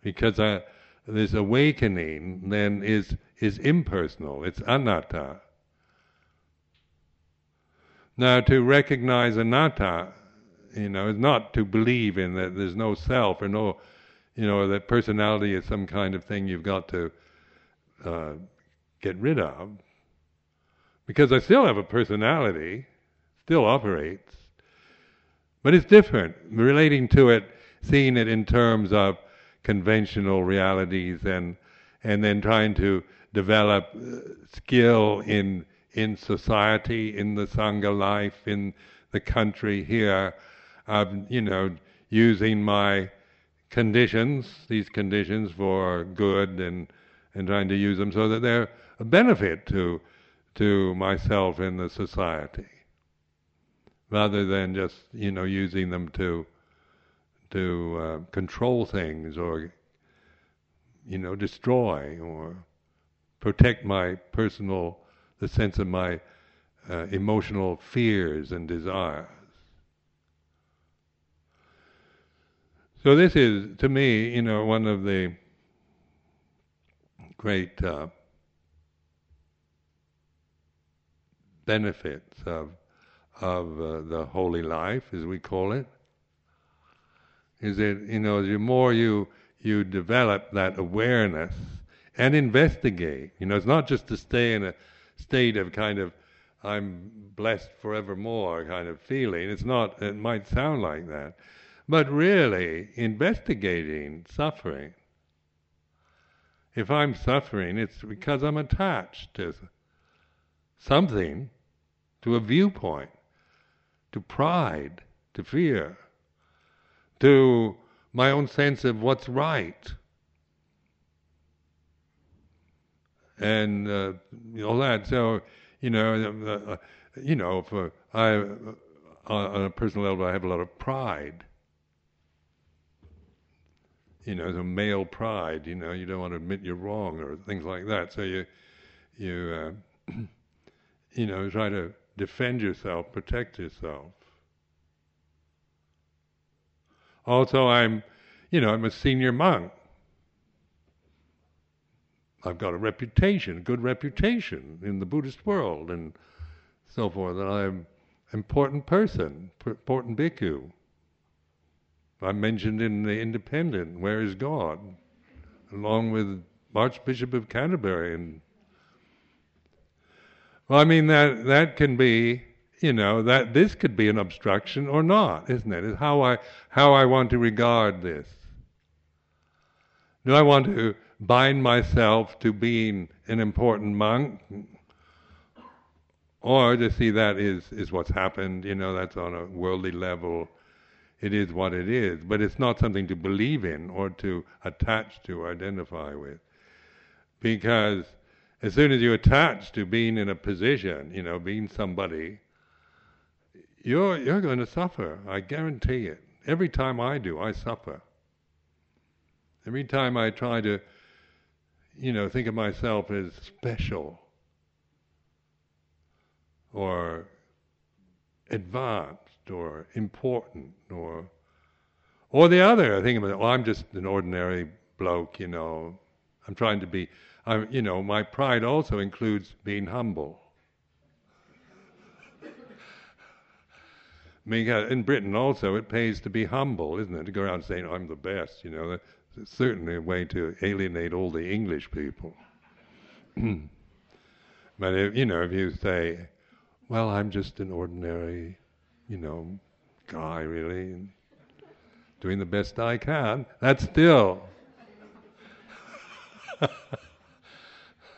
Because uh, this awakening then is is impersonal. It's anatta. Now, to recognize anatta, you know, is not to believe in that there's no self or no, you know, that personality is some kind of thing you've got to uh, get rid of. Because I still have a personality still operates, but it's different. Relating to it, seeing it in terms of conventional realities, and and then trying to develop uh, skill in in society, in the sangha life, in the country here, of you know using my conditions, these conditions for good, and and trying to use them so that they're a benefit to to myself and the society rather than just you know using them to to uh, control things or you know destroy or protect my personal the sense of my uh, emotional fears and desires. So this is to me you know one of the great uh, benefits of of uh, the holy life, as we call it, is that you know the more you you develop that awareness and investigate. You know, it's not just to stay in a state of kind of I'm blessed forevermore kind of feeling. It's not. It might sound like that, but really investigating suffering. If I'm suffering, it's because I'm attached to something, to a viewpoint, to pride, to fear, to my own sense of what's right. And uh, all that. So, you know, uh, uh, you know, for I, uh, on a personal level, I have a lot of pride. You know, the male pride. You know, you don't want to admit you're wrong or things like that. So you, you, uh, <clears throat> you know, try to defend yourself, protect yourself. Also, I'm, you know, I'm a senior monk. I've got a reputation, good reputation in the Buddhist world and so forth, that I'm an important person, important bhikkhu. I'm mentioned in the Independent, Where is God? along with Archbishop of Canterbury. And well, I mean that that can be you know that this could be an obstruction or not, isn't it? Is how I how I want to regard this. Do I want to bind myself to being an important monk, or to see that is is what's happened? You know, that's on a worldly level. It is what it is, but it's not something to believe in or to attach to, identify with, because as soon as you attach to being in a position, you know, being somebody, you're, you're going to suffer. I guarantee it. Every time I do, I suffer. Every time I try to, you know, think of myself as special or advanced or important or or the other, I think it, well, I'm just an ordinary bloke, you know. I'm trying to be, I'm, you know, my pride also includes being humble. Because in Britain also, it pays to be humble, isn't it? To go around saying I'm the best, you know. That's certainly a way to alienate all the English people. <clears throat> but if, you know, if you say, "Well, I'm just an ordinary, you know, guy, really, and doing the best I can," that's still <laughs>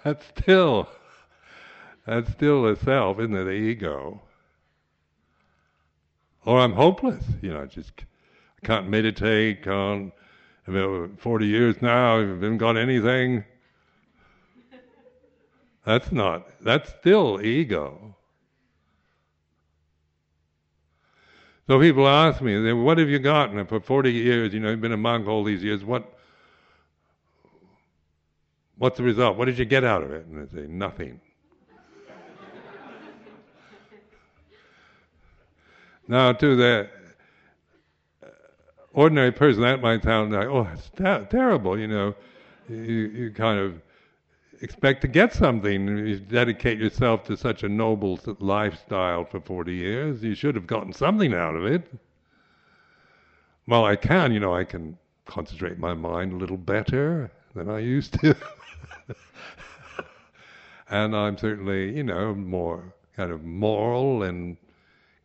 that's still that's still the self, isn't it? The ego or I'm hopeless. You know, I just I can't meditate. Can't. I've been 40 years now. I haven't got anything. That's not. That's still ego. So people ask me, "What have you gotten for 40 years? You know, you've been a monk all these years. What? What's the result? What did you get out of it?" And I say, "Nothing." Now, to the uh, ordinary person, that might sound like, oh, it's ter- terrible, you know. You, you kind of expect to get something. You dedicate yourself to such a noble lifestyle for 40 years. You should have gotten something out of it. Well, I can, you know, I can concentrate my mind a little better than I used to. <laughs> and I'm certainly, you know, more kind of moral and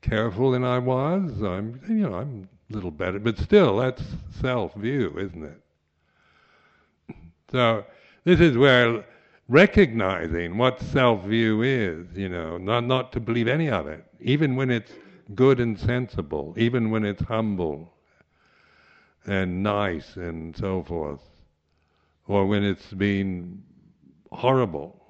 careful than I was. I'm, you know, I'm a little better, but still, that's self-view, isn't it? So this is where recognizing what self-view is, you know, not not to believe any of it, even when it's good and sensible, even when it's humble and nice and so forth, or when it's been horrible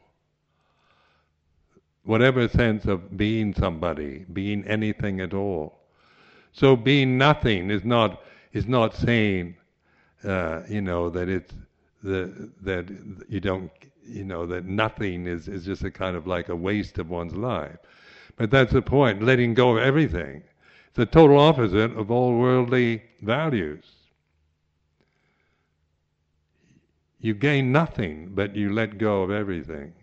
whatever sense of being somebody, being anything at all. So being nothing is not is not saying, uh, you know, that it's the, that you don't, you know, that nothing is is just a kind of like a waste of one's life. But that's the point, letting go of everything. It's the total opposite of all worldly values. You gain nothing, but you let go of everything.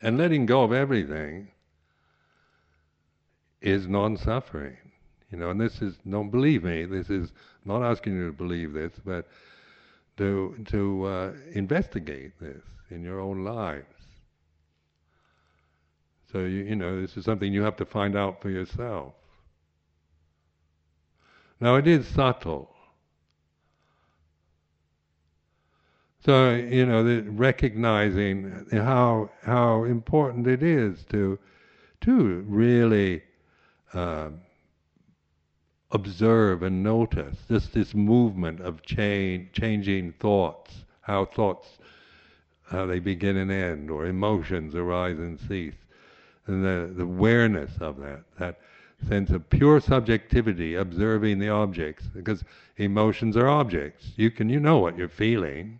And letting go of everything is non-suffering. You know, and this is, don't believe me, this is not asking you to believe this, but to, to uh, investigate this in your own lives. So you, you know, this is something you have to find out for yourself. Now it is subtle. So you know, the, recognizing how how important it is to to really uh, observe and notice just this movement of change, changing thoughts, how thoughts, how they begin and end, or emotions arise and cease, and the, the awareness of that, that sense of pure subjectivity, observing the objects, because emotions are objects. You can, you know what you're feeling.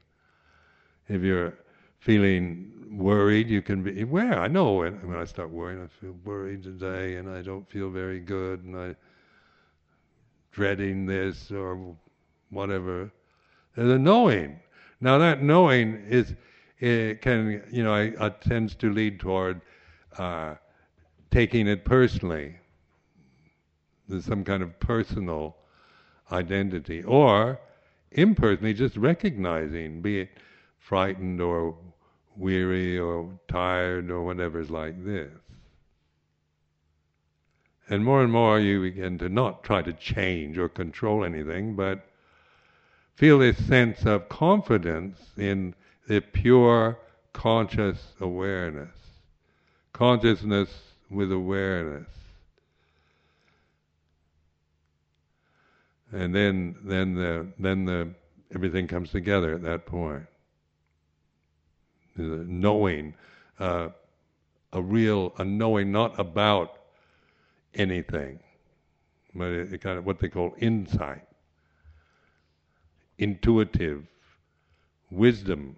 If you're feeling worried, you can be aware. I know when, when I start worrying, I feel worried today, and I don't feel very good, and I'm dreading this or whatever. There's a knowing. Now that knowing is it can you know I, I tends to lead toward uh, taking it personally. There's some kind of personal identity, or impersonally, just recognizing, be it frightened or weary or tired or whatever is like this. And more and more you begin to not try to change or control anything, but feel this sense of confidence in the pure conscious awareness. Consciousness with awareness. And then then the then the everything comes together at that point. The knowing, uh, a real a knowing not about anything, but it, it kind of what they call insight, intuitive wisdom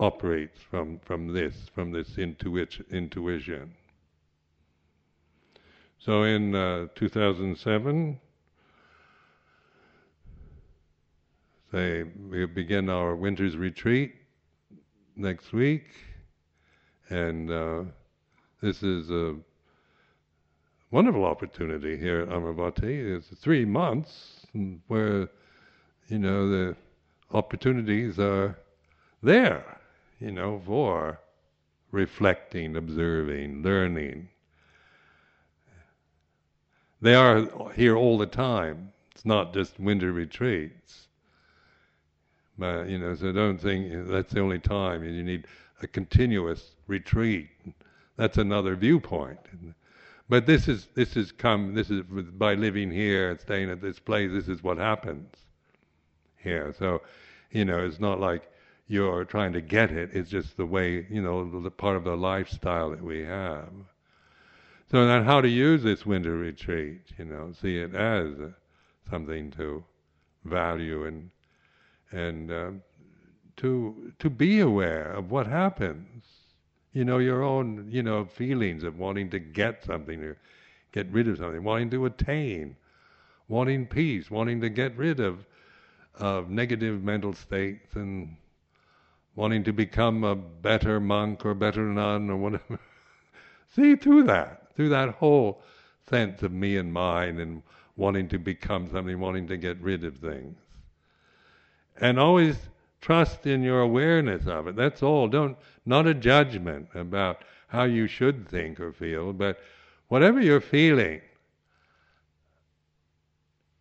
operates from, from this, from this intuit, intuition. So in uh, 2007, say we begin our winter's retreat next week, and uh, this is a wonderful opportunity here at Amaravati. It's three months where, you know, the opportunities are there, you know, for reflecting, observing, learning. They are here all the time. It's not just winter retreats. But, you know, so don't think that's the only time. You need a continuous retreat. That's another viewpoint. But this is this is come this is by living here and staying at this place. This is what happens here. So, you know, it's not like you're trying to get it. It's just the way you know the part of the lifestyle that we have. So then, how to use this winter retreat? You know, see it as something to value and and uh, to to be aware of what happens you know, your own, you know, feelings of wanting to get something, or get rid of something, wanting to attain, wanting peace, wanting to get rid of of negative mental states, and wanting to become a better monk or better nun or whatever. <laughs> See through that, through that whole sense of me and mine, and wanting to become something, wanting to get rid of things, and always trust in your awareness of it. That's all. Don't not a judgment about how you should think or feel, but whatever you're feeling,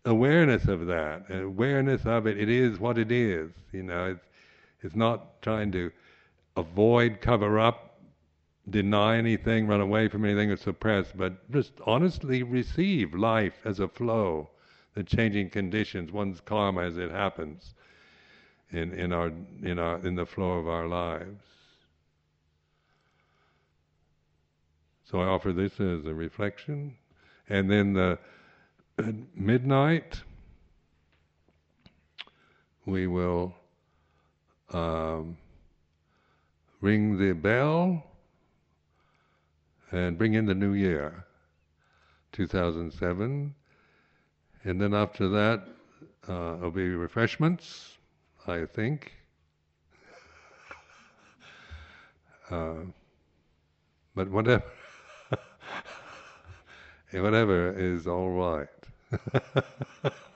awareness of that, awareness of it. It is what it is. You know, it's it's not trying to avoid, cover up, deny anything, run away from anything, or suppress, but just honestly receive life as a flow, the changing conditions, one's karma as it happens in, in our in our in the flow of our lives. So I offer this as a reflection, and then the, at midnight we will um, ring the bell and bring in the new year, 2007, and then after that uh, there'll be refreshments I think. Uh, but whatever, <laughs> whatever is all right. <laughs>